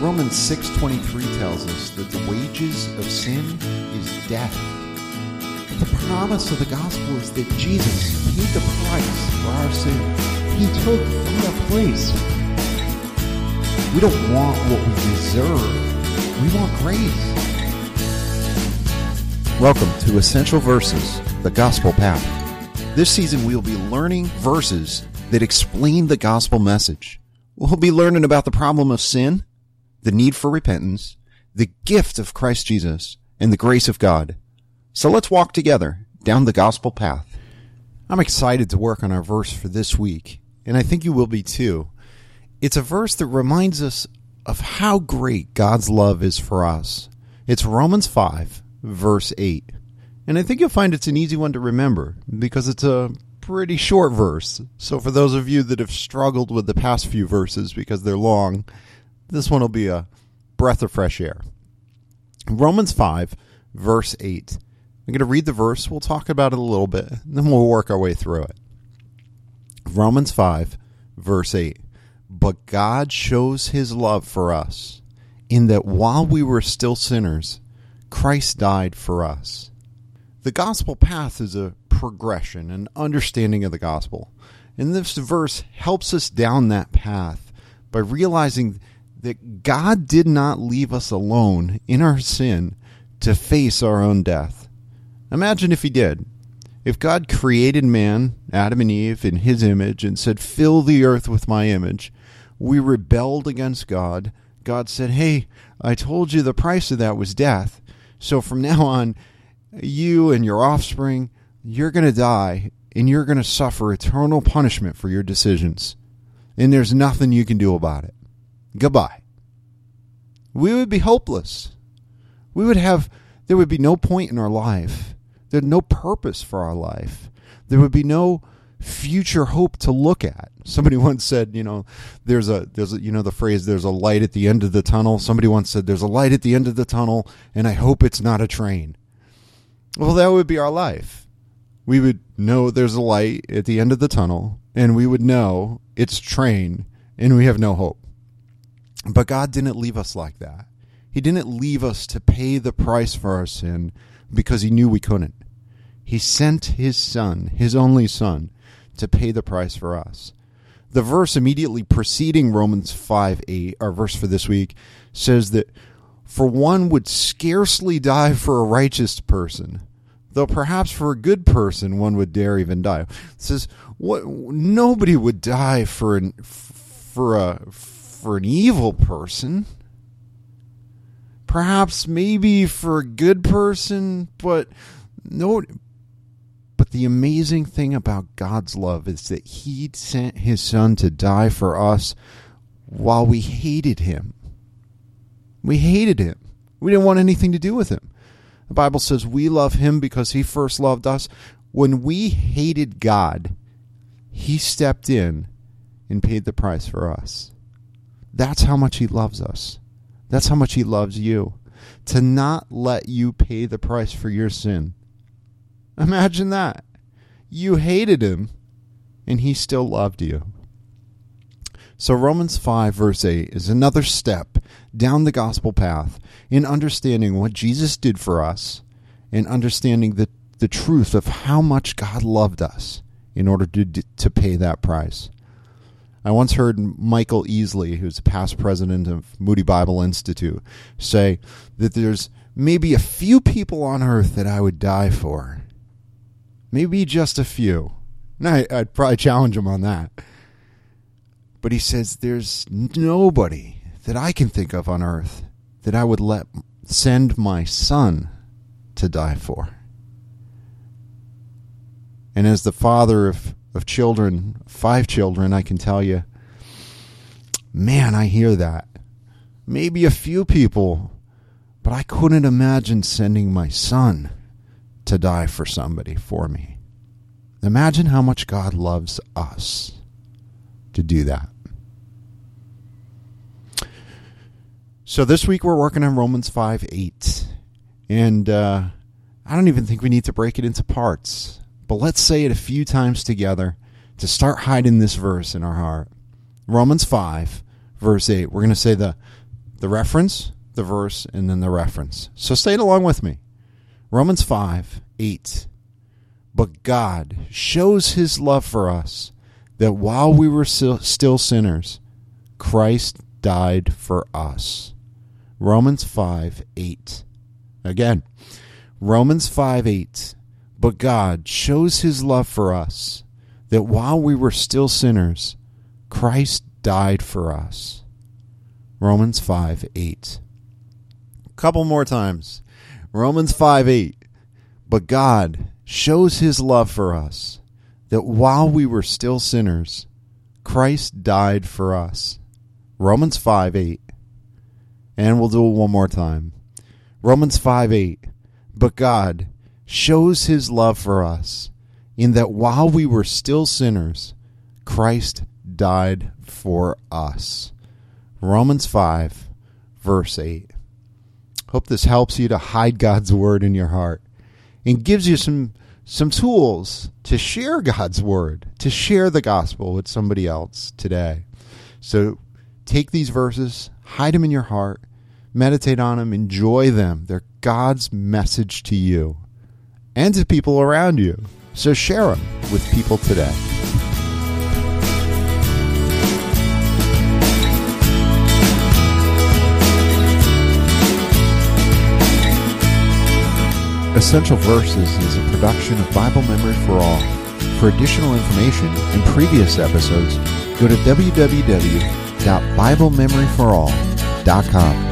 Romans 6:23 tells us that the wages of sin is death. But the promise of the gospel is that Jesus paid the price for our sins. He took our place. We don't want what we deserve. We want grace. Welcome to Essential Verses, the Gospel Path. This season we'll be learning verses that explain the gospel message. We'll be learning about the problem of sin, the need for repentance, the gift of Christ Jesus, and the grace of God. So let's walk together down the gospel path. I'm excited to work on our verse for this week, and I think you will be too. It's a verse that reminds us of how great God's love is for us. It's Romans 5, verse 8. And I think you'll find it's an easy one to remember because it's a pretty short verse. So for those of you that have struggled with the past few verses because they're long, this one will be a breath of fresh air. Romans 5, verse 8. I'm going to read the verse. We'll talk about it a little bit, then we'll work our way through it. Romans 5, verse 8. But God shows his love for us in that while we were still sinners, Christ died for us. The gospel path is a progression, an understanding of the gospel. And this verse helps us down that path by realizing that God did not leave us alone in our sin to face our own death. Imagine if He did. If God created man, Adam and Eve, in His image and said, Fill the earth with my image, we rebelled against God. God said, Hey, I told you the price of that was death. So from now on, you and your offspring, you're going to die and you're going to suffer eternal punishment for your decisions. And there's nothing you can do about it. Goodbye. We would be hopeless. We would have, there would be no point in our life. There'd no purpose for our life. There would be no future hope to look at. Somebody once said, you know, there's a there's a, you know the phrase there's a light at the end of the tunnel. Somebody once said there's a light at the end of the tunnel and I hope it's not a train. Well, that would be our life. We would know there's a light at the end of the tunnel and we would know it's train and we have no hope. But God didn't leave us like that. He didn't leave us to pay the price for our sin because he knew we couldn't. He sent his son, his only son, to pay the price for us. The verse immediately preceding Romans 5 8, our verse for this week, says that for one would scarcely die for a righteous person, though perhaps for a good person one would dare even die. It says what nobody would die for an for a for an evil person. Perhaps maybe for a good person, but no but the amazing thing about God's love is that He sent His Son to die for us while we hated Him. We hated Him. We didn't want anything to do with Him. The Bible says we love Him because He first loved us. When we hated God, He stepped in and paid the price for us. That's how much He loves us. That's how much He loves you. To not let you pay the price for your sin Imagine that. You hated him, and he still loved you. So, Romans 5, verse 8 is another step down the gospel path in understanding what Jesus did for us and understanding the, the truth of how much God loved us in order to, to pay that price. I once heard Michael Easley, who's a past president of Moody Bible Institute, say that there's maybe a few people on earth that I would die for, maybe just a few. I, I'd probably challenge him on that. But he says there's nobody that I can think of on earth that I would let send my son to die for. And as the father of, of children, five children, I can tell you, man, I hear that. Maybe a few people, but I couldn't imagine sending my son to die for somebody for me. Imagine how much God loves us to do that. So this week we're working on Romans 5 8. And uh, I don't even think we need to break it into parts. But let's say it a few times together to start hiding this verse in our heart. Romans 5, verse 8. We're going to say the, the reference, the verse, and then the reference. So say it along with me. Romans 5 8. But God shows his love for us that while we were still sinners, Christ died for us. Romans 5 8. Again, Romans 5 8. But God shows his love for us that while we were still sinners, Christ died for us. Romans 5 8. A couple more times. Romans 5 8. But God shows his love for us that while we were still sinners, Christ died for us. Romans 5 8. And we'll do it one more time. Romans 5 8. But God shows his love for us in that while we were still sinners, Christ died for us. Romans 5, verse 8. Hope this helps you to hide God's word in your heart and gives you some some tools to share God's word, to share the gospel with somebody else today. So take these verses, hide them in your heart, meditate on them, enjoy them. They're God's message to you and to people around you. So share them with people today. Essential Verses is a production of Bible Memory for All. For additional information and previous episodes, go to www.biblememoryforall.com.